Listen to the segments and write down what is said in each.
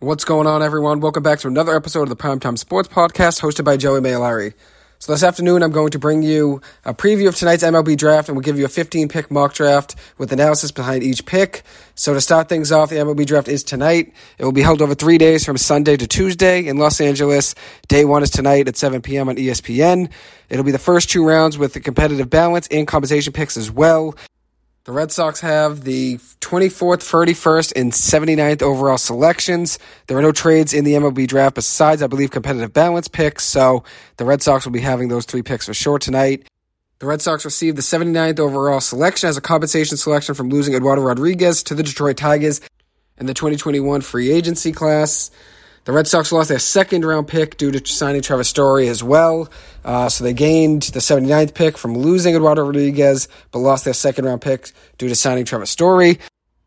What's going on, everyone? Welcome back to another episode of the Primetime Sports Podcast hosted by Joey Mailari. So this afternoon, I'm going to bring you a preview of tonight's MLB draft, and we'll give you a 15 pick mock draft with analysis behind each pick. So to start things off, the MLB draft is tonight. It will be held over three days from Sunday to Tuesday in Los Angeles. Day one is tonight at 7 p.m. on ESPN. It'll be the first two rounds with the competitive balance and compensation picks as well. The Red Sox have the 24th, 31st, and 79th overall selections. There are no trades in the MLB draft besides, I believe, competitive balance picks. So the Red Sox will be having those three picks for sure tonight. The Red Sox received the 79th overall selection as a compensation selection from losing Eduardo Rodriguez to the Detroit Tigers in the 2021 free agency class. The Red Sox lost their second round pick due to signing Trevor Story as well. Uh, so they gained the 79th pick from losing Eduardo Rodriguez, but lost their second round pick due to signing Trevor Story.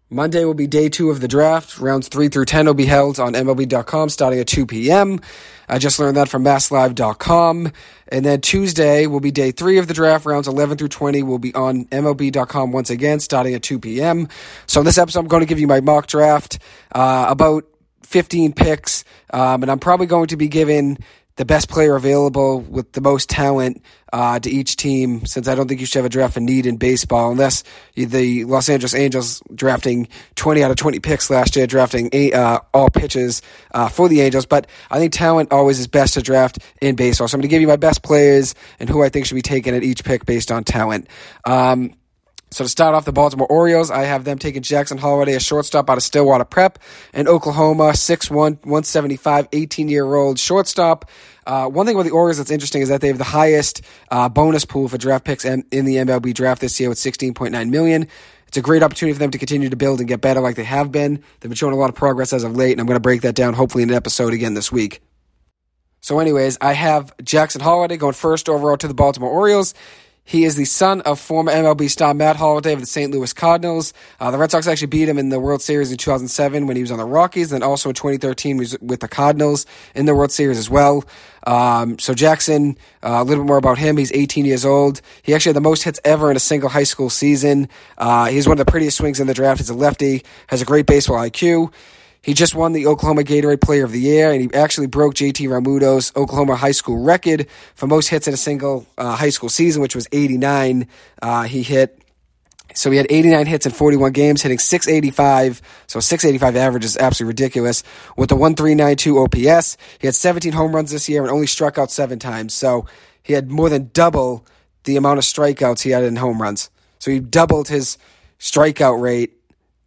Monday will be day two of the draft. Rounds three through 10 will be held on MLB.com starting at 2 p.m. I just learned that from MassLive.com. And then Tuesday will be day three of the draft. Rounds 11 through 20 will be on MLB.com once again starting at 2 p.m. So in this episode, I'm going to give you my mock draft uh, about 15 picks, um, and I'm probably going to be giving the best player available with the most talent uh, to each team since I don't think you should have a draft for need in baseball unless the Los Angeles Angels drafting 20 out of 20 picks last year, drafting eight, uh, all pitches uh, for the Angels. But I think talent always is best to draft in baseball. So I'm going to give you my best players and who I think should be taken at each pick based on talent. Um, so to start off the Baltimore Orioles, I have them taking Jackson Holliday, a shortstop out of Stillwater Prep, and Oklahoma, 6'1", 175, 18-year-old shortstop. Uh, one thing about the Orioles that's interesting is that they have the highest uh, bonus pool for draft picks in, the MLB draft this year with 16.9 million. It's a great opportunity for them to continue to build and get better like they have been. They've been showing a lot of progress as of late, and I'm going to break that down hopefully in an episode again this week. So, anyways, I have Jackson Holliday going first overall to the Baltimore Orioles. He is the son of former MLB star Matt Holliday of the St. Louis Cardinals. Uh, the Red Sox actually beat him in the World Series in 2007 when he was on the Rockies, and also in 2013 was with the Cardinals in the World Series as well. Um, so Jackson, uh, a little bit more about him. He's 18 years old. He actually had the most hits ever in a single high school season. Uh, he's one of the prettiest swings in the draft. He's a lefty, has a great baseball IQ. He just won the Oklahoma Gatorade Player of the Year, and he actually broke JT Realmuto's Oklahoma high school record for most hits in a single uh, high school season, which was 89. Uh, he hit. So he had 89 hits in 41 games, hitting 685. So 685 average is absolutely ridiculous. With a 1392 OPS, he had 17 home runs this year and only struck out seven times. So he had more than double the amount of strikeouts he had in home runs. So he doubled his strikeout rate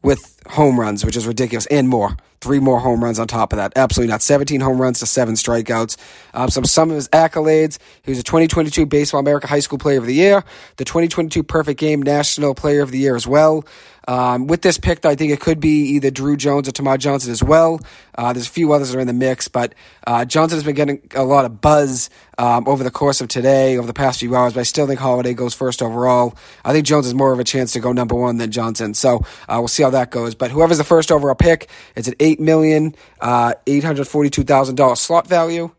with home runs, which is ridiculous, and more. Three more home runs on top of that. Absolutely not. 17 home runs to seven strikeouts. Um, some some of his accolades. He was a 2022 Baseball America High School Player of the Year, the 2022 Perfect Game National Player of the Year as well. Um, with this pick, I think it could be either Drew Jones or Termarr Johnson as well. Uh, there's a few others that are in the mix, but uh, Johnson has been getting a lot of buzz um, over the course of today, over the past few hours, but I still think Holliday goes first overall. I think Jones has more of a chance to go number one than Johnson, so uh, we'll see how that goes. But whoever's the first overall pick, it's an eight million uh, eight hundred forty-two thousand dollars slot value.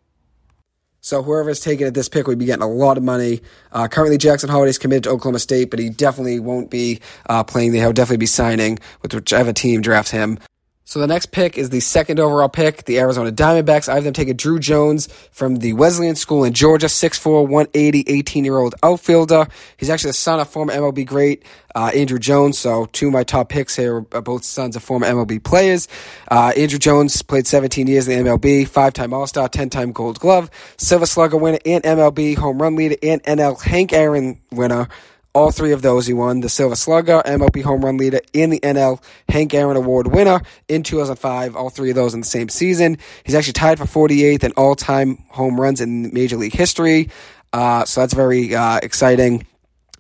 So whoever's taking at this pick would be getting a lot of money. Uh, currently, Jackson Holliday's committed to Oklahoma State, but he definitely won't be uh, playing. He'll definitely be signing with whichever team drafts him. So the next pick is the second overall pick, the Arizona Diamondbacks. I have them taking Drew Jones from the Wesleyan School in Georgia, 6'4", 180, 18-year-old outfielder. He's actually the son of former MLB great uh, Andruw Jones. So two of my top picks here are both sons of former MLB players. Uh, Andruw Jones played 17 years in the MLB, five-time All-Star, 10-time Gold Glove, Silver Slugger winner, and MLB home run leader, and NL Hank Aaron winner. All three of those he won the Silver Slugger, MLB home run leader, and the NL Hank Aaron Award winner in 2005. All three of those in the same season. He's actually tied for 48th in all time home runs in Major League history. Uh, so that's very uh, exciting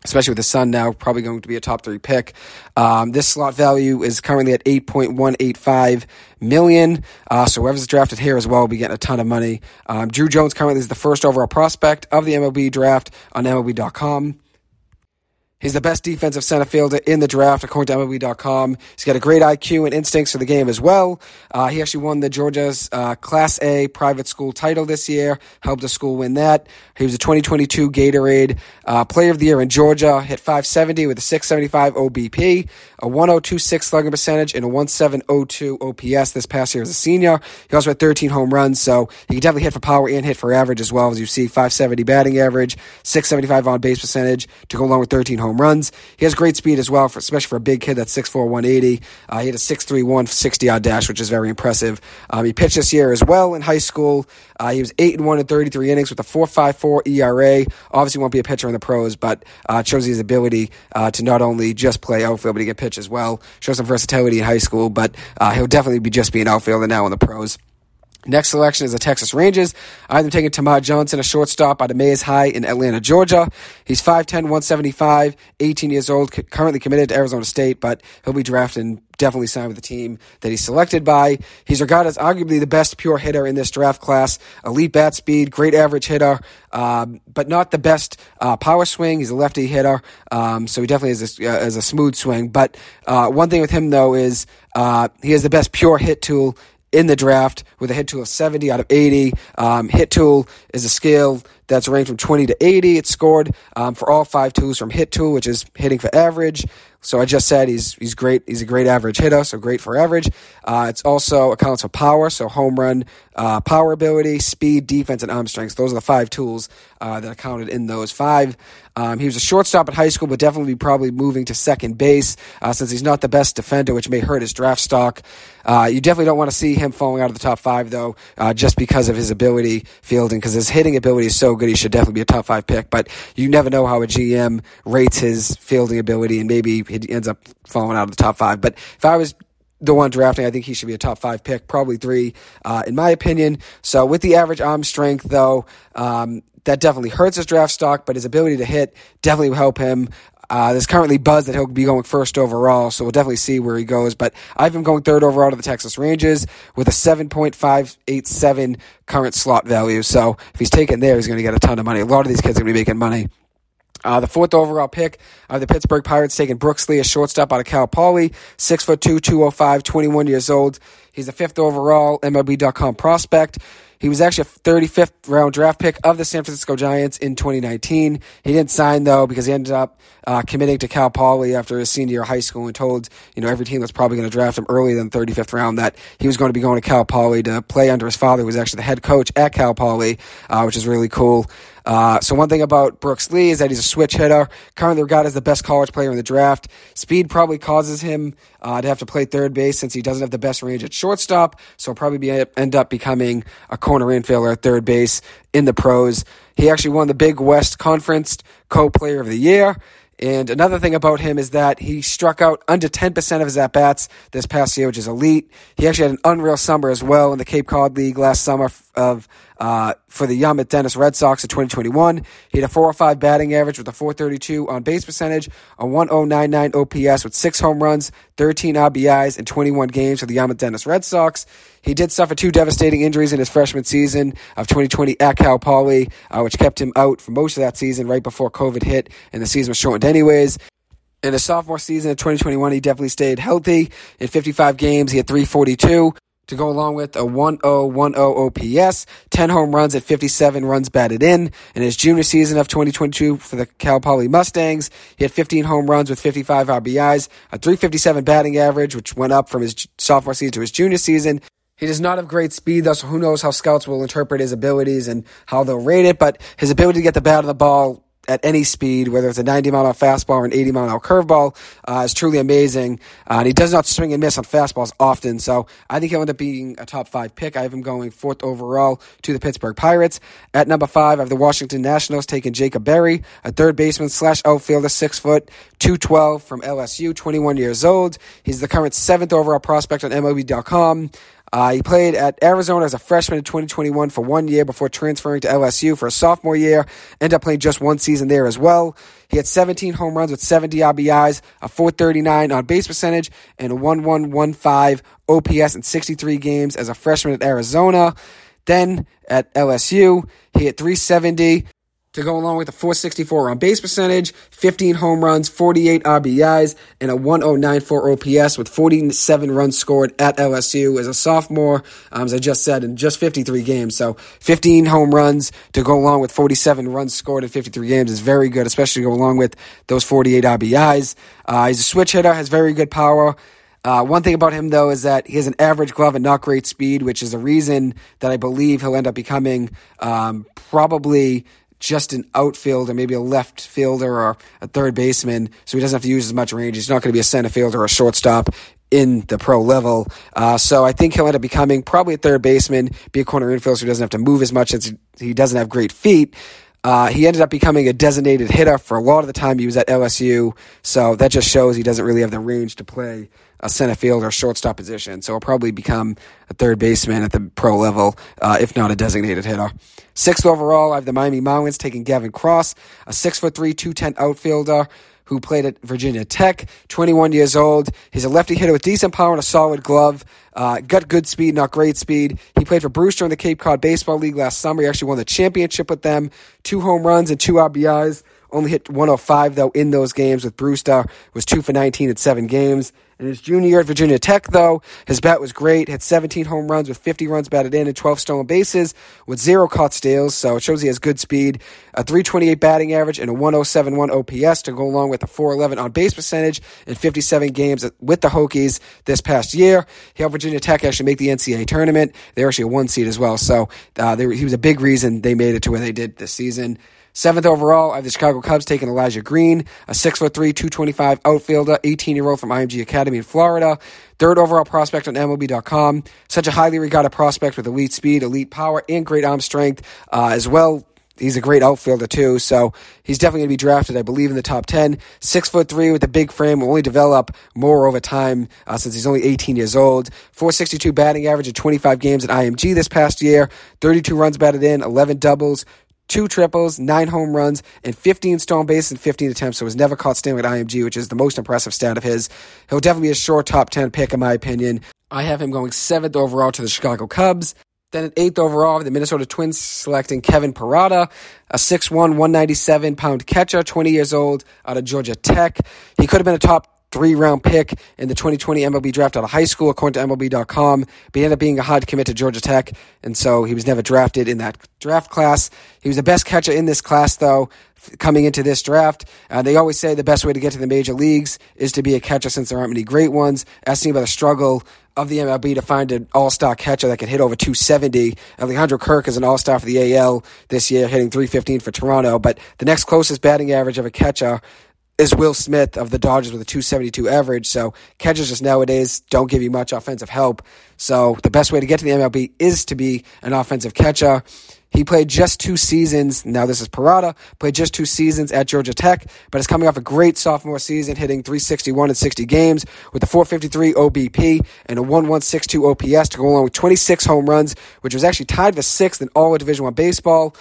especially with the son now probably going to be a top three pick. Um, this slot value is currently at 8.185 million. Uh, so whoever's drafted here as well will be getting a ton of money. Um, Drew Jones currently is the first overall prospect of the MLB draft on MLB.com. He's the best defensive center fielder in the draft, according to MLB.com. He's got a great IQ and instincts for the game as well. Uh, he actually won the Georgia's uh, Class A private school title this year, helped the school win that. He was a 2022 Gatorade uh, Player of the Year in Georgia, hit 570 with a 675 OBP, a 1026 slugging percentage, and a 1702 OPS this past year as a senior. He also had 13 home runs, so he can definitely hit for power and hit for average as well, as you see 570 batting average, 675 on base percentage to go along with 13 home runs. He has great speed as well, for, especially for a big kid that's 6'4", 180. Uh, he had a 6'3", 160 yard dash, which is very impressive. Um, he pitched this year as well in high school. Uh, he was 8 and 1 in 33 innings with a 4.54 ERA. Obviously, won't be a pitcher in the pros, but uh, shows his ability uh, to not only just play outfield, but he can pitch as well. Shows some versatility in high school, but uh, he'll definitely be just being outfielder now in the pros. Next selection is the Texas Rangers. I'm taking Termarr Johnson, a shortstop out of Mays High in Atlanta, Georgia. He's 5'10", 175, 18 years old, currently committed to Arizona State, but he'll be drafted and definitely signed with the team that he's selected by. He's regarded as arguably the best pure hitter in this draft class. Elite bat speed, great average hitter, um, but not the best uh, power swing. He's a lefty hitter, um, so he definitely has a, uh, has a smooth swing. But uh, one thing with him, though, is uh, he has the best pure hit tool in the draft with a hit tool of 70 out of 80. Um, hit tool is a scale that's ranged from 20 to 80. It's scored um, for all five tools from hit tool, which is hitting for average. So I just said he's he's great. He's a great average hitter, so great for average. Uh, it's also accounts for power, so home run, uh, power ability, speed, defense, and arm strength. Those are the five tools uh, that are counted in those five. Um, he was a shortstop at high school, but definitely probably moving to second base uh, since he's not the best defender, which may hurt his draft stock. Uh, you definitely don't want to see him falling out of the top five, though, uh, just because of his ability fielding, because his hitting ability is so good. He should definitely be a top five pick, but you never know how a GM rates his fielding ability, and maybe he ends up falling out of the top five. But if I was the one drafting. I think he should be a top five pick, probably three, uh, in my opinion. So with the average arm strength, though, um, that definitely hurts his draft stock, but his ability to hit definitely will help him. Uh, there's currently buzz that he'll be going first overall, so we'll definitely see where he goes. But I have him going third overall to the Texas Rangers with a 7.587 current slot value. So if he's taken there, he's going to get a ton of money. A lot of these kids are going to be making money. Uh, the fourth overall pick of the Pittsburgh Pirates taking Brooks Lee, a shortstop out of Cal Poly, 6'2", 205, 21 years old. He's the fifth overall MLB.com prospect. He was actually a 35th round draft pick of the San Francisco Giants in 2019. He didn't sign though because he ended up uh, committing to Cal Poly after his senior year of high school and told you know every team that's probably going to draft him earlier than 35th round that he was going to be going to Cal Poly to play under his father, who was actually the head coach at Cal Poly, uh, which is really cool. Uh, so one thing about Brooks Lee is that he's a switch hitter. Currently regarded as the best college player in the draft. Speed probably causes him uh, to have to play third base since he doesn't have the best range at shortstop. So he'll probably be, end up becoming a corner infielder at third base in the pros. He actually won the Big West Conference co-player of the year. And another thing about him is that he struck out under 10% of his at bats this past year, which is elite. He actually had an unreal summer as well in the Cape Cod League last summer of uh, for the Yarmouth Dennis Red Sox in 2021. He had a 405 batting average with a 432 on base percentage, a 1099 OPS with six home runs, 13 RBIs in 21 games for the Yarmouth Dennis Red Sox. He did suffer two devastating injuries in his freshman season of 2020 at Cal Poly, uh, which kept him out for most of that season right before COVID hit and the season was shortened anyways. In his sophomore season of 2021, he definitely stayed healthy. In 55 games, he had 342, to go along with a 1-0-1-0 OPS, 10 home runs at 57 runs batted in. In his junior season of 2022 for the Cal Poly Mustangs, he had 15 home runs with 55 RBIs, a 357 batting average, which went up from his sophomore season to his junior season. He does not have great speed, thus who knows how scouts will interpret his abilities and how they'll rate it, but his ability to get the bat on the ball at any speed, whether it's a 90 mile an hour fastball or an 80 mile an hour curveball, uh, is truly amazing. Uh, and he does not swing and miss on fastballs often, so I think he'll end up being a top five pick. I have him going fourth overall to the Pittsburgh Pirates. At number five, I have the Washington Nationals taking Jacob Berry, a third baseman slash outfielder, six foot, 212 from LSU, 21 years old. He's the current seventh overall prospect on MLB.com. Uh, he played at Arizona as a freshman in 2021 for one year before transferring to LSU for a sophomore year. Ended up playing just one season there as well. He had 17 home runs with 70 RBIs, a 439 on base percentage, and a 1115 OPS in 63 games as a freshman at Arizona. Then at LSU, he hit 370 to go along with a 464 on base percentage, 15 home runs, 48 RBIs, and a 1094 OPS with 47 runs scored at LSU as a sophomore, um, as I just said, in just 53 games. So 15 home runs to go along with 47 runs scored in 53 games is very good, especially to go along with those 48 RBIs. Uh, he's a switch hitter, has very good power. Uh, one thing about him, though, is that he has an average glove and not great speed, which is a reason that I believe he'll end up becoming um, probably just an outfielder, maybe a left fielder or a third baseman, so he doesn't have to use as much range. He's not going to be a center fielder or a shortstop in the pro level. Uh, so I think he'll end up becoming probably a third baseman, be a corner infielder who doesn't have to move as much since he doesn't have great feet. Uh, he ended up becoming a designated hitter for a lot of the time he was at LSU, so that just shows he doesn't really have the range to play a center field or shortstop position. So he'll probably become a third baseman at the pro level, uh, if not a designated hitter. Sixth overall, I have the Miami Marlins taking Gavin Cross, a six foot three, two ten outfielder who played at Virginia Tech, 21 years old. He's a lefty hitter with decent power and a solid glove. Uh, got good speed, not great speed. He played for Brewster in the Cape Cod Baseball League last summer. He actually won the championship with them. Two home runs and two RBIs. Only hit 105 though in those games with Brewster. Was two for 19 at seven games. In his junior year at Virginia Tech, though, his bat was great. Hit 17 home runs with 50 runs batted in and 12 stolen bases with zero caught steals. So it shows he has good speed, a 328 batting average, and a 1071 OPS to go along with a 411 on base percentage in 57 games with the Hokies this past year. He helped Virginia Tech actually make the NCAA tournament. They were actually a one seed as well. So uh, they, he was a big reason they made it to where they did this season. Seventh overall, I have the Chicago Cubs taking Elijah Green, a 6'3", 225 outfielder, 18-year-old from IMG Academy in Florida. Third overall prospect on MLB.com. Such a highly regarded prospect with elite speed, elite power, and great arm strength uh, as well he's a great outfielder too, so he's definitely going to be drafted, I believe, in the top ten. Six foot three with a big frame, will only develop more over time uh, since he's only 18 years old. 462 batting average of 25 games at IMG this past year. 32 runs batted in, 11 doubles, two triples, nine home runs, and 15 stolen bases in 15 attempts. So was never caught stealing at IMG, which is the most impressive stat of his. He'll definitely be a short top 10 pick, in my opinion. I have him going seventh overall to the Chicago Cubs. Then at eighth overall, the Minnesota Twins selecting Kevin Parada, a 6'1", 197 pound catcher, 20 years old, out of Georgia Tech. He could have been a top three round pick in the 2020 MLB draft out of high school, according to MLB.com. But he ended up being a hard commit to Georgia Tech, and so he was never drafted in that draft class. He was the best catcher in this class, though, coming into this draft. Uh, they always say the best way to get to the major leagues is to be a catcher since there aren't many great ones. Asking about the struggle of the MLB to find an all-star catcher that can hit over 270. Alejandro Kirk is an all-star for the AL this year, hitting 315 for Toronto. But the next closest batting average of a catcher is Will Smith of the Dodgers with a 272 average. So catchers just nowadays don't give you much offensive help. So the best way to get to the MLB is to be an offensive catcher. He played just two seasons. Now this is Parada. Played just two seasons at Georgia Tech, but is coming off a great sophomore season, hitting 361 in 60 games with a 453 OBP and a 1162 OPS to go along with 26 home runs, which was actually tied for sixth in all of Division One baseball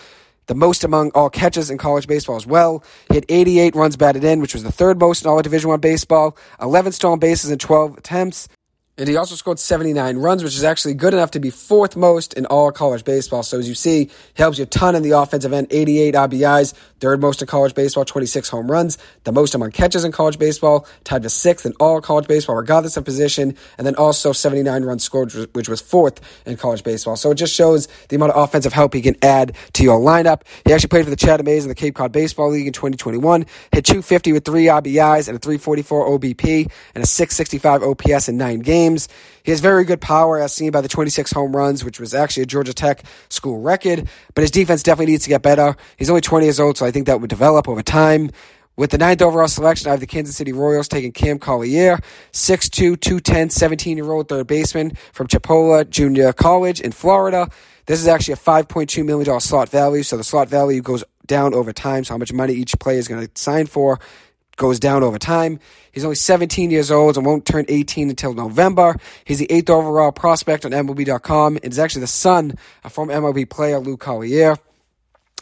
the most among all catches in college baseball as well. Had 88 runs batted in, which was the third most in all of Division One baseball. 11 stolen bases in 12 attempts. And he also scored 79 runs, which is actually good enough to be fourth most in all college baseball. So as you see, he helps you a ton in the offensive end. 88 RBIs, third most in college baseball, 26 home runs, the most among catches in college baseball, tied to sixth in all college baseball, regardless of position, and then also 79 runs scored, which was fourth in college baseball. So it just shows the amount of offensive help he can add to your lineup. He actually played for the Chatham A's in the Cape Cod Baseball League in 2021, hit 250 with three RBIs and a 344 OBP and a 665 OPS in nine games games. He has very good power, as seen by the 26 home runs, which was actually a Georgia Tech school record. But his defense definitely needs to get better. He's only 20 years old, so I think that would develop over time. With the ninth overall selection, I have the Kansas City Royals taking Cam Collier, 6'2", 210, 17-year-old third baseman from Chipola Junior College in Florida. This is actually a $5.2 million slot value, so the slot value goes down over time, so how much money each player is going to sign for goes down over time. He's only 17 years old and won't turn 18 until November. He's the eighth overall prospect on MLB.com and is actually the son of former MLB player Lou Collier.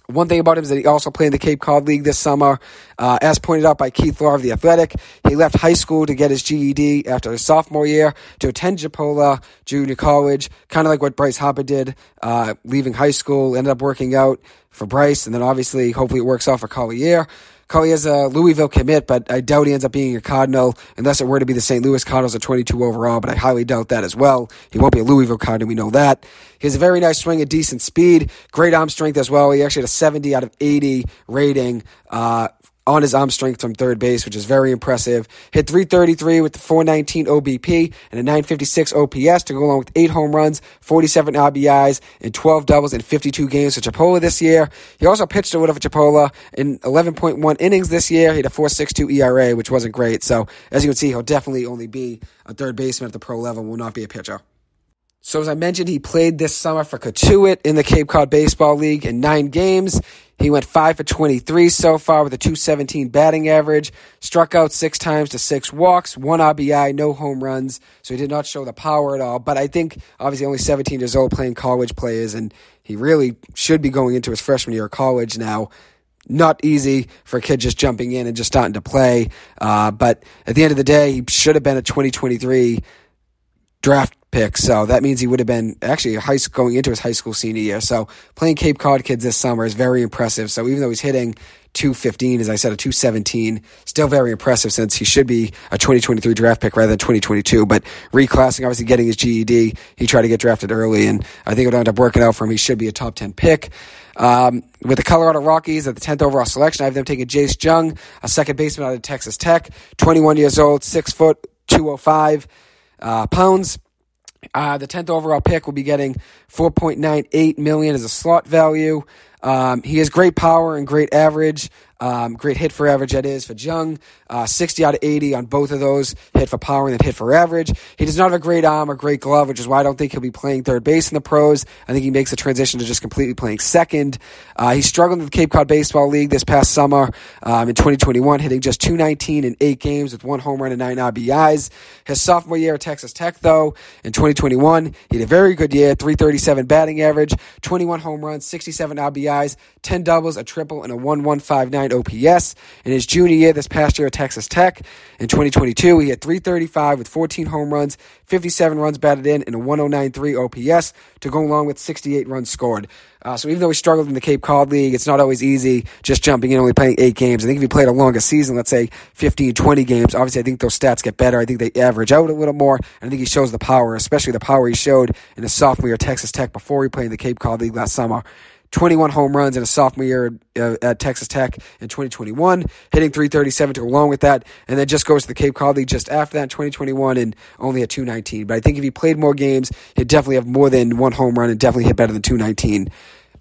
One thing about him is that he also played in the Cape Cod League this summer. Uh, as pointed out by Keith Law of The Athletic, he left high school to get his GED after his sophomore year to attend Chipola Junior College, kind of like what Bryce Harper did, uh, leaving high school, ended up working out for Bryce, and then obviously, hopefully, it works out for Collier. Collier is a Louisville commit, but I doubt he ends up being a Cardinal unless it were to be the St. Louis Cardinals at 22 overall, but I highly doubt that as well. He won't be a Louisville Cardinal, we know that. He has a very nice swing, a decent speed, great arm strength as well. He actually had a 70 out of 80 rating uh, on his arm strength from third base, which is very impressive. Hit 333 with the 419 OBP and a 956 OPS to go along with eight home runs, 47 RBIs, and 12 doubles in 52 games for Chipola this year. He also pitched a little for Chipola in 11.1 innings this year. He had a 4.62 ERA, which wasn't great. So as you can see, he'll definitely only be a third baseman at the pro level, will not be a pitcher. So as I mentioned, he played this summer for Cotuit in the Cape Cod Baseball League in nine games. He went 5 for 23 so far with a 217 batting average, struck out six times to six walks, one RBI, no home runs. So he did not show the power at all. But I think obviously only 17 years old playing college players, and he really should be going into his freshman year of college now. Not easy for a kid just jumping in and just starting to play. Uh, but at the end of the day, he should have been a 2023 draft pick. So that means he would have been actually high school, going into his high school senior year. So playing Cape Cod kids this summer is very impressive. So even though he's hitting 215, as I said, a 217, still very impressive since he should be a 2023 draft pick rather than 2022. But reclassing, obviously getting his GED, he tried to get drafted early, and I think it'll end up working out for him. He should be a top 10 pick. Um, with the Colorado Rockies at the 10th overall selection, I have them taking Jace Jung, a second baseman out of Texas Tech, 21 years old, 6 foot, 205 uh, pounds. Uh, the 10th overall pick will be getting 4.98 million as a slot value. Um, he has great power and great average. Um, great hit for average, that is, for Jung. Uh, 60 out of 80 on both of those. Hit for power and then hit for average. He does not have a great arm or great glove, which is why I don't think he'll be playing third base in the pros. I think he makes the transition to just completely playing second. Uh, he struggled in the Cape Cod Baseball League this past summer um, in 2021, hitting just 219 in eight games with one home run and nine RBIs. His sophomore year at Texas Tech, though, in 2021, he had a very good year 337 batting average, 21 home runs, 67 RBIs, 10 doubles, a triple, and a 1159 OPS. In his junior year, this past year at Texas Tech, in 2022, he had 335 with 14 home runs, 57 runs batted in, and a 1093 OPS to go along with 68 runs scored. Uh, so even though he struggled in the Cape Cod League, it's not always easy just jumping in, only playing eight games. I think if he played a longer season, let's say 15, 20 games, obviously I think those stats get better. I think they average out a little more. And I think he shows the power, especially the power he showed in his sophomore year at Texas Tech before he played in the Cape Cod League last summer. 21 home runs in a sophomore year uh, at Texas Tech in 2021, hitting 337 to along with that, and then just goes to the Cape Cod League just after that in 2021 and only at 219. But I think if he played more games, he'd definitely have more than one home run and definitely hit better than 219.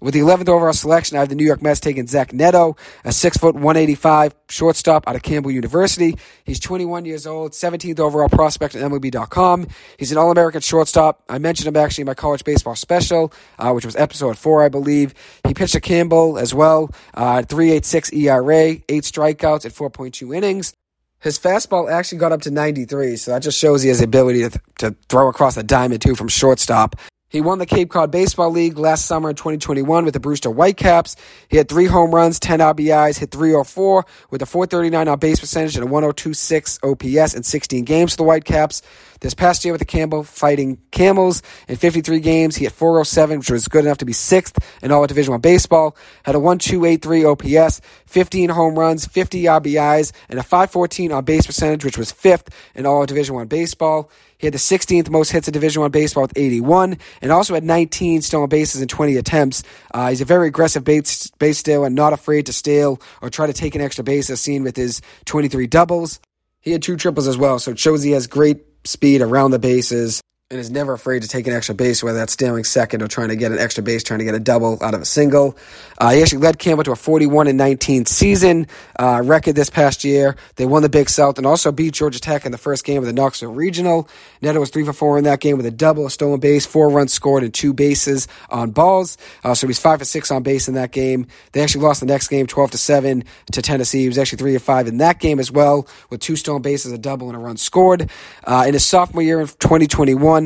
With the 11th overall selection, I have the New York Mets taking Zach Neto, a 6 foot 185 shortstop out of Campbell University. He's 21 years old, 17th overall prospect at MLB.com. He's an All American shortstop. I mentioned him actually in my college baseball special, uh, which was episode 4, I believe. He pitched at Campbell as well, uh, 386 ERA, 8 strikeouts at 4.2 innings. His fastball actually got up to 93, so that just shows he has the ability to, to throw across the diamond, too, from shortstop. He won the Cape Cod Baseball League last summer in 2021 with the Brewster Whitecaps. He had three home runs, 10 RBIs, hit 304 with a 439 on base percentage and a 1026 OPS in 16 games for the Whitecaps. This past year with the Campbell fighting Camels in 53 games, he had 407, which was good enough to be sixth in all of Division One baseball. Had a 1283 OPS, 15 home runs, 50 RBIs, and a 514 on base percentage, which was fifth in all of Division One baseball. He had the 16th most hits in Division One baseball with 81, and also had 19 stolen bases in 20 attempts. Uh, he's a very aggressive base, base steal and not afraid to steal or try to take an extra base, as seen with his 23 doubles. He had two triples as well, so it shows he has great speed around the bases and is never afraid to take an extra base, whether that's stealing second or trying to get an extra base, trying to get a double out of a single. Uh, he actually led Campbell to a 41 and 19 season uh, record this past year. They won the Big South and also beat Georgia Tech in the first game of the Knoxville Regional. Neto was three for four in that game with a double, a stolen base, four runs scored, and two bases on balls. Uh, so he's five for six on base in that game. They actually lost the next game, 12 to seven to Tennessee. He was actually three to five in that game as well, with two stolen bases, a double, and a run scored. Uh, in his sophomore year in 2021.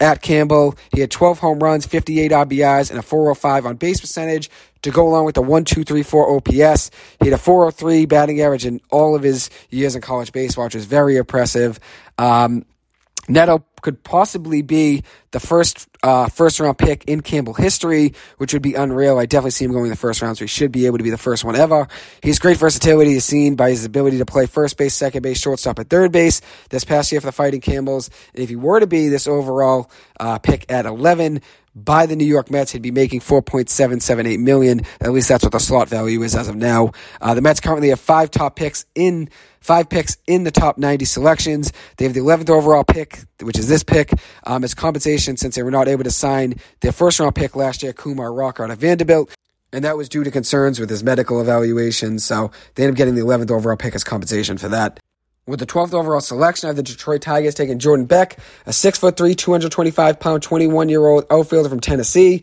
At Campbell. He had 12 home runs, 58 RBIs, and a 405 on base percentage to go along with the 1, 2, 3, 4 OPS. He had a 403 batting average in all of his years in college baseball, which is very impressive. Um, Neto could possibly be the first uh, first round pick in Campbell history, which would be unreal. I definitely see him going in the first round, so he should be able to be the first one ever. His great versatility is seen by his ability to play first base, second base, shortstop, and third base this past year for the Fighting Campbells. And if he were to be this overall uh, pick at 11, by the New York Mets, he'd be making 4.778 million. At least that's what the slot value is as of now. Uh, the Mets currently have five top picks in five picks in the top 90 selections. They have the 11th overall pick, which is this pick, um, as compensation since they were not able to sign their first round pick last year, Kumar Rocker out of Vanderbilt. And that was due to concerns with his medical evaluation. So they ended up getting the 11th overall pick as compensation for that. With the 12th overall selection, I have the Detroit Tigers taking Jordan Beck, a 6'3, 225 pound, 21 year old outfielder from Tennessee.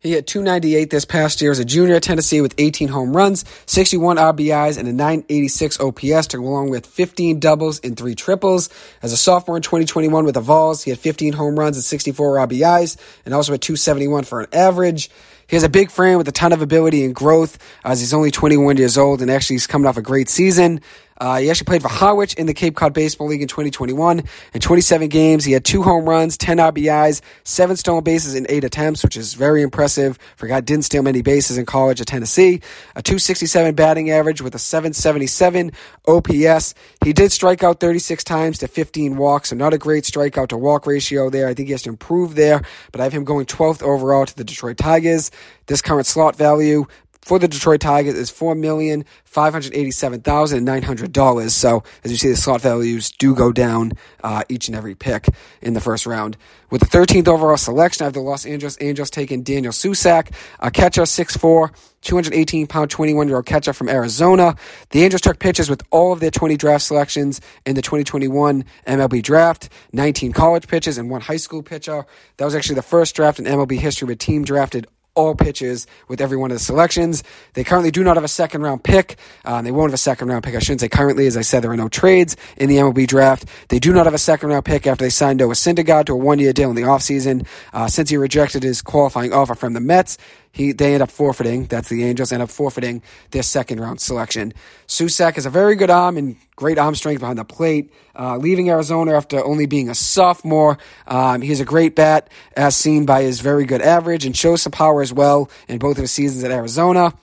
He hit 298 this past year as a junior at Tennessee with 18 home runs, 61 RBIs, and a 986 OPS to go along with 15 doubles and three triples. As a sophomore in 2021 with the Vols, he had 15 home runs and 64 RBIs, and also at 271 for an average. He has a big frame with a ton of ability and growth as he's only 21 years old and actually he's coming off a great season. Uh, he actually played for Harwich in the Cape Cod Baseball League in 2021. In 27 games, he had two home runs, 10 RBIs, seven stolen bases in eight attempts, which is very impressive Forgot didn't steal many bases in college at Tennessee. A 267 batting average with a 777 OPS. He did strike out 36 times to 15 walks, so not a great strikeout to walk ratio there. I think he has to improve there, but I have him going 12th overall to the Detroit Tigers. This current slot value for the Detroit Tigers is four million five hundred eighty-seven thousand nine hundred dollars. So as you see, the slot values do go down uh, each and every pick in the first round. With the 13th overall selection, I have the Los Angeles Angels taking Daniel Susac, a catcher, 6'4", 218 pound, 21 year old catcher from Arizona. The Angels took pitches with all of their 20 draft selections in the 2021 MLB draft, 19 college pitches and one high school pitcher. That was actually the first draft in MLB history where a team drafted all pitches with every one of the selections. They currently do not have a second round pick. Uh, they won't have a second round pick. I shouldn't say currently. As I said, there are no trades in the MLB draft. They do not have a second round pick after they signed Noah Syndergaard to a one year deal in the offseason. Uh, since he rejected his qualifying offer from the Mets, he they end up forfeiting. That's the Angels end up forfeiting their second round selection. Susac has a very good arm and great arm strength behind the plate. Uh, leaving Arizona after only being a sophomore, um, he has a great bat as seen by his very good average and shows some power as well in both of his seasons at Arizona.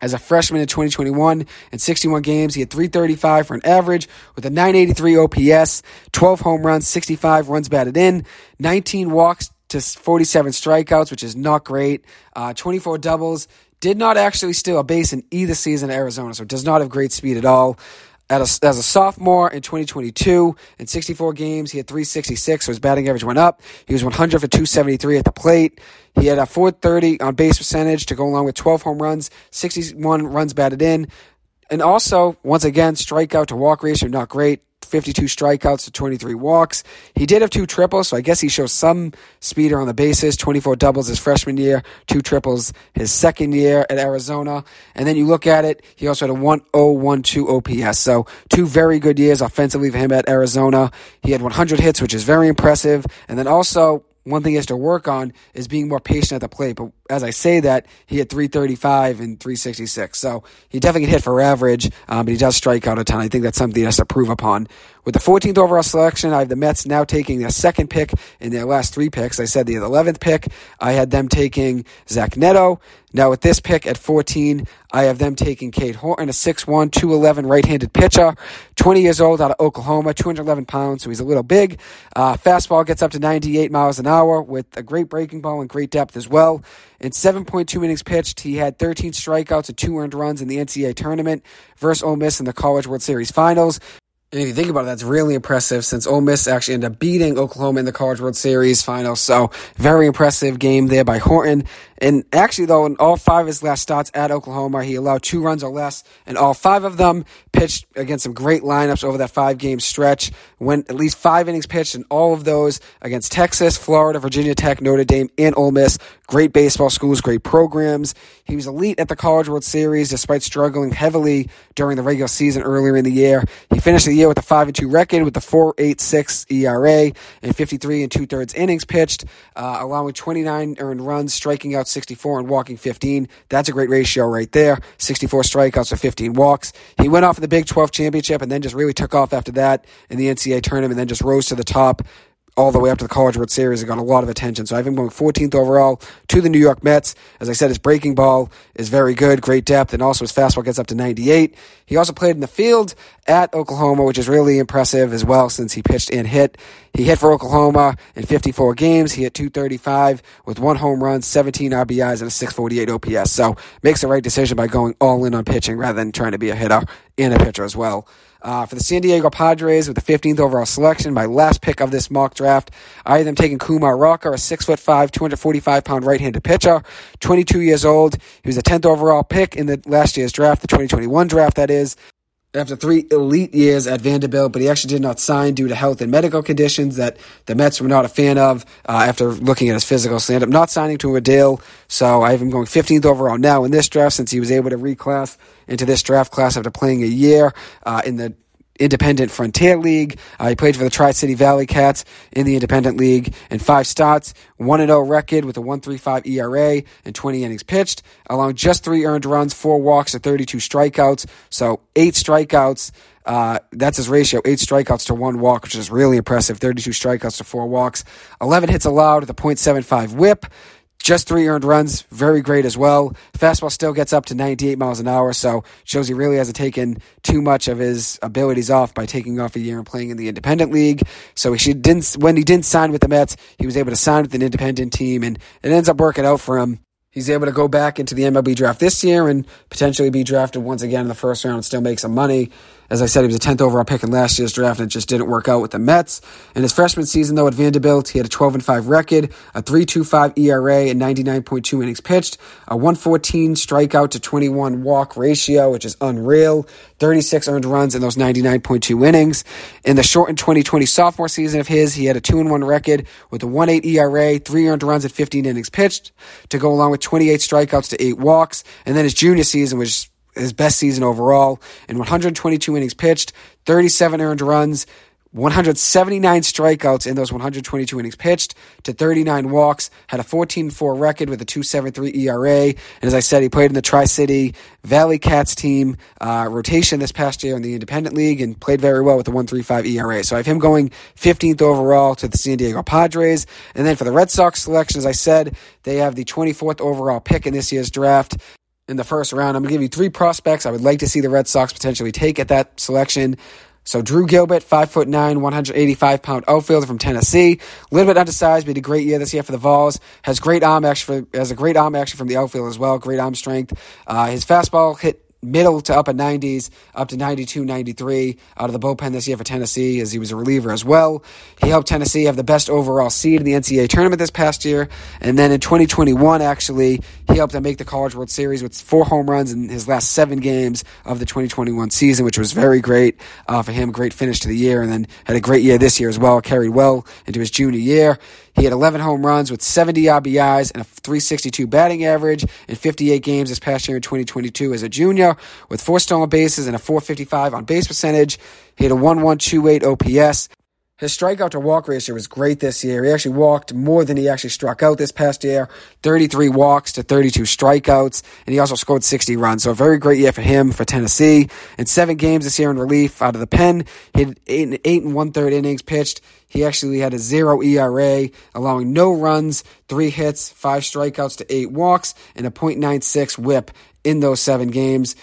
As a freshman in 2021, in 61 games, he had 335 for an average with a 983 OPS, 12 home runs, 65 runs batted in, 19 walks, to 47 strikeouts, which is not great. Uh, 24 doubles. Did not actually steal a base in either season at Arizona, so does not have great speed at all. A, as a sophomore in 2022, in 64 games, he had 366, so his batting average went up. He was 100 for 273 at the plate. He had a 430 on base percentage to go along with 12 home runs, 61 runs batted in. And also, once again, strikeout to walk ratio, not great. 52 strikeouts to 23 walks. He did have two triples, so I guess he shows some speeder on the bases. 24 doubles his freshman year, two triples his second year at Arizona. And then you look at it, he also had a 1012 OPS. So two very good years offensively for him at Arizona. He had 100 hits, which is very impressive. And then also, one thing he has to work on is being more patient at the plate. But as I say that, he had 335 and 366. So he definitely can hit for average, um, but he does strike out a ton. I think that's something he has to prove upon. With the 14th overall selection, I have the Mets now taking their second pick in their last three picks. I said the 11th pick, I had them taking Zach Neto. Now with this pick at 14, I have them taking Cade Horton, a 6'1", 211 right-handed pitcher, 20 years old out of Oklahoma, 211 pounds, so he's a little big. Uh, fastball gets up to 98 miles an hour with a great breaking ball and great depth as well. In 7.2 innings pitched, he had 13 strikeouts and two earned runs in the NCAA tournament versus Ole Miss in the College World Series Finals. And if you think about it, that's really impressive since Ole Miss actually ended up beating Oklahoma in the College World Series final. So very impressive game there by Horton. And actually, though, in all five of his last starts at Oklahoma, he allowed two runs or less, and all five of them pitched against some great lineups over that five game stretch. Went at least five innings pitched, and all of those against Texas, Florida, Virginia Tech, Notre Dame, and Ole Miss. Great baseball schools, great programs. He was elite at the College World Series despite struggling heavily during the regular season earlier in the year. He finished the year with a 5 and 2 record with a 4.86 ERA and 53 and two thirds innings pitched, uh, allowing 29 earned runs, striking out 64 and walking 15. That's a great ratio right there. 64 strikeouts to 15 walks. He went off in the Big 12 championship and then just really took off after that in the NCAA tournament and then just rose to the top all the way up to the College World Series and got a lot of attention. So I have him going 14th overall to the New York Mets. As I said, his breaking ball is very good, great depth, and also his fastball gets up to 98. He also played in the field at Oklahoma, which is really impressive as well since he pitched and hit. He hit for Oklahoma in 54 games. He hit 235 with one home run, 17 RBIs, and a 648 OPS. So makes the right decision by going all in on pitching rather than trying to be a hitter and a pitcher as well. Uh, for the San Diego Padres with the 15th overall selection, my last pick of this mock draft, I am taking Kumar Rocker, a six foot five, 245 pound right handed pitcher, 22 years old. He was the 10th overall pick in the last year's draft, the 2021 draft, that is after three elite years at Vanderbilt, but he actually did not sign due to health and medical conditions that the Mets were not a fan of uh, after looking at his physical. So ended up not signing to a deal. So I have him going 15th overall now in this draft since he was able to reclass into this draft class after playing a year uh, in the Independent Frontier League. Uh, he played for the Tri City Valley Cats in the Independent League in five starts, 1 0 record with a 1.35 ERA and 20 innings pitched, along just three earned runs, four walks, and 32 strikeouts. So eight strikeouts. Uh, that's his ratio, eight strikeouts to one walk, which is really impressive. 32 strikeouts to four walks, 11 hits allowed with a .75 whip. Just three earned runs, very great as well. Fastball still gets up to 98 miles an hour, so shows he really hasn't taken too much of his abilities off by taking off a year and playing in the independent league. So he didn't when he didn't sign with the Mets, he was able to sign with an independent team, and it ends up working out for him. He's able to go back into the MLB draft this year and potentially be drafted once again in the first round and still make some money. As I said, he was a 10th overall pick in last year's draft, and it just didn't work out with the Mets. In his freshman season, though, at Vanderbilt, he had a 12 and 5 record, a 3.25 ERA, and 99.2 innings pitched, a 114 strikeout to 21 walk ratio, which is unreal, 36 earned runs in those 99.2 innings. In the shortened 2020 sophomore season of his, he had a 2 and 1 record with a 1.8 ERA, 3 earned runs at 15 innings pitched, to go along with 28 strikeouts to 8 walks. And then his junior season was his best season overall. In 122 innings pitched, 37 earned runs, 179 strikeouts in those 122 innings pitched to 39 walks, had a 14-4 record with a 2.73 ERA, and as I said, he played in the Tri-City Valley Cats team uh, rotation this past year in the Independent League and played very well with a 1.35 ERA. So I have him going 15th overall to the San Diego Padres, and then for the Red Sox selection, as I said, they have the 24th overall pick in this year's draft in the first round. I'm going to give you three prospects I would like to see the Red Sox potentially take at that selection. So Drew Gilbert, five foot nine, 185 pound outfielder from Tennessee, a little bit undersized, but a great year this year for the Vols. Has great arm action, for, has a great arm action from the outfield as well. Great arm strength. Uh, his fastball hit middle to upper 90s, up to 92, 93 out of the bullpen this year for Tennessee, as he was a reliever as well. He helped Tennessee have the best overall seed in the NCAA tournament this past year. And then in 2021, actually, he helped them make the College World Series with four home runs in his last seven games of the 2021 season, which was very great uh, for him. Great finish to the year, and then had a great year this year as well. Carried well into his junior year. He had 11 home runs with 70 RBIs and a 362 batting average in 58 games this past year in 2022 as a junior, with four stolen bases and a 455 on base percentage. He had a 1128 OPS. His strikeout to walk ratio was great this year. He actually walked more than he actually struck out this past year 33 walks to 32 strikeouts, and he also scored 60 runs. So, a very great year for him for Tennessee. In seven games this year in relief out of the pen, he had eight, eight and one third innings pitched. He actually had a zero ERA, allowing no runs, three hits, five strikeouts to eight walks, and a .96 whip in those seven games.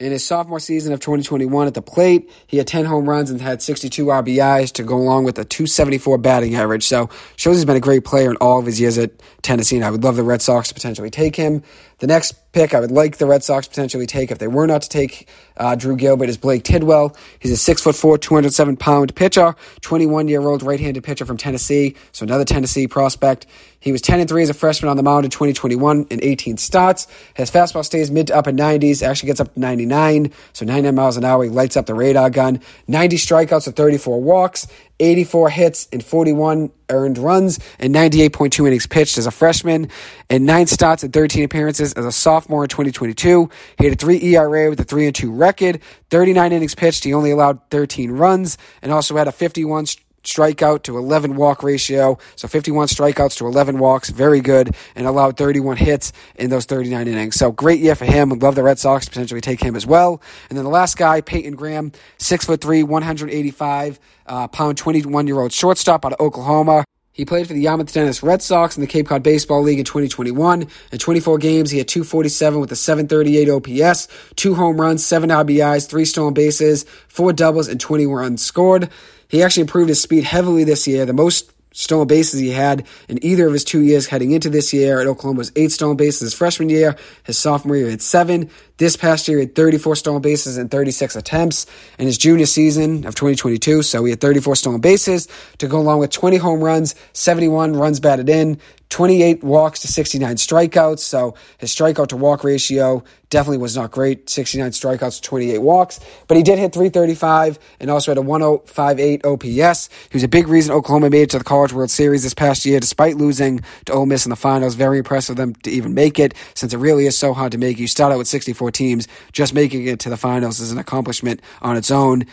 In his sophomore season of 2021 at the plate, he had 10 home runs and had 62 RBIs to go along with a 274 batting average. So, shows he's been a great player in all of his years at Tennessee, and I would love the Red Sox to potentially take him. The next pick I would like the Red Sox potentially take if they were not to take uh, Drew Gilbert is Blake Tidwell. He's a six foot four, 207 pound pitcher, 21 year old right handed pitcher from Tennessee. So another Tennessee prospect. He was 10 and 3 as a freshman on the mound in 2021 in 18 starts. His fastball stays mid to upper 90s, actually gets up to 99, so 99 miles an hour. He lights up the radar gun. 90 strikeouts and 34 walks, 84 hits and 41 earned runs, and 98.2 innings pitched as a freshman, and 9 starts and 13 appearances as a sophomore in 2022. He had a 3 ERA with a 3 and 2 record, 39 innings pitched. He only allowed 13 runs, and also had a 51 strikeout to 11 walk ratio. So 51 strikeouts to 11 walks, very good, and allowed 31 hits in those 39 innings. So great year for him. Would love the Red Sox to potentially take him as well. And then the last guy, Peyton Graham, six foot three, 185 uh, pound, 21 year old shortstop out of Oklahoma. He played for the Yarmouth Dennis Red Sox in the Cape Cod Baseball League in 2021. In 24 games, he had 247 with a 738 OPS, two home runs, seven RBIs, three stolen bases, four doubles, and 20 runs scored. He actually improved his speed heavily this year. The most stolen bases he had in either of his two years heading into this year at Oklahoma was eight stolen bases his freshman year. His sophomore year, had seven. This past year, he had 34 stolen bases and 36 attempts in his junior season of 2022. So he had 34 stolen bases to go along with 20 home runs, 71 runs batted in, 28 walks to 69 strikeouts. So his strikeout to walk ratio definitely was not great 69 strikeouts to 28 walks. But he did hit 335 and also had a 1058 OPS. He was a big reason Oklahoma made it to the College World Series this past year, despite losing to Ole Miss in the finals. Very impressive of them to even make it, since it really is so hard to make. You start out with 64 teams, just making it to the finals is an accomplishment on its own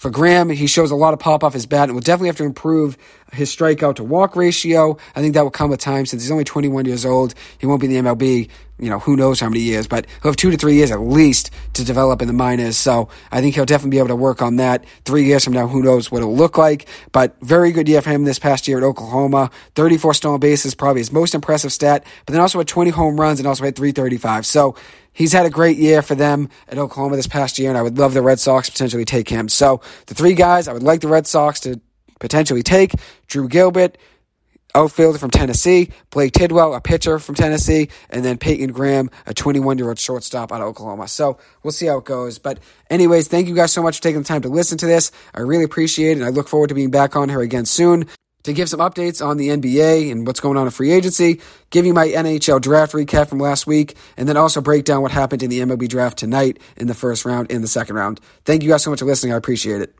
for Graham, he shows a lot of pop off his bat and will definitely have to improve his strikeout to walk ratio. I think that will come with time since he's only 21 years old. He won't be in the MLB, you know, who knows how many years, but he'll have two to three years at least to develop in the minors. So I think he'll definitely be able to work on that. Three years from now, who knows what it'll look like. But very good year for him this past year at Oklahoma. 34 stolen bases, probably his most impressive stat, but then also had 20 home runs and also had 335. So he's had a great year for them at Oklahoma this past year, and I would love the Red Sox potentially take him. So the three guys I would like the Red Sox to potentially take Drew Gilbert, outfielder from Tennessee, Blake Tidwell, a pitcher from Tennessee, and then Peyton Graham, a 21 year old shortstop out of Oklahoma. So we'll see how it goes. But, anyways, thank you guys so much for taking the time to listen to this. I really appreciate it, and I look forward to being back on here again soon to give some updates on the NBA and what's going on in free agency, give you my NHL draft recap from last week, and then also break down what happened in the MLB draft tonight in the first round and the second round. Thank you guys so much for listening. I appreciate it.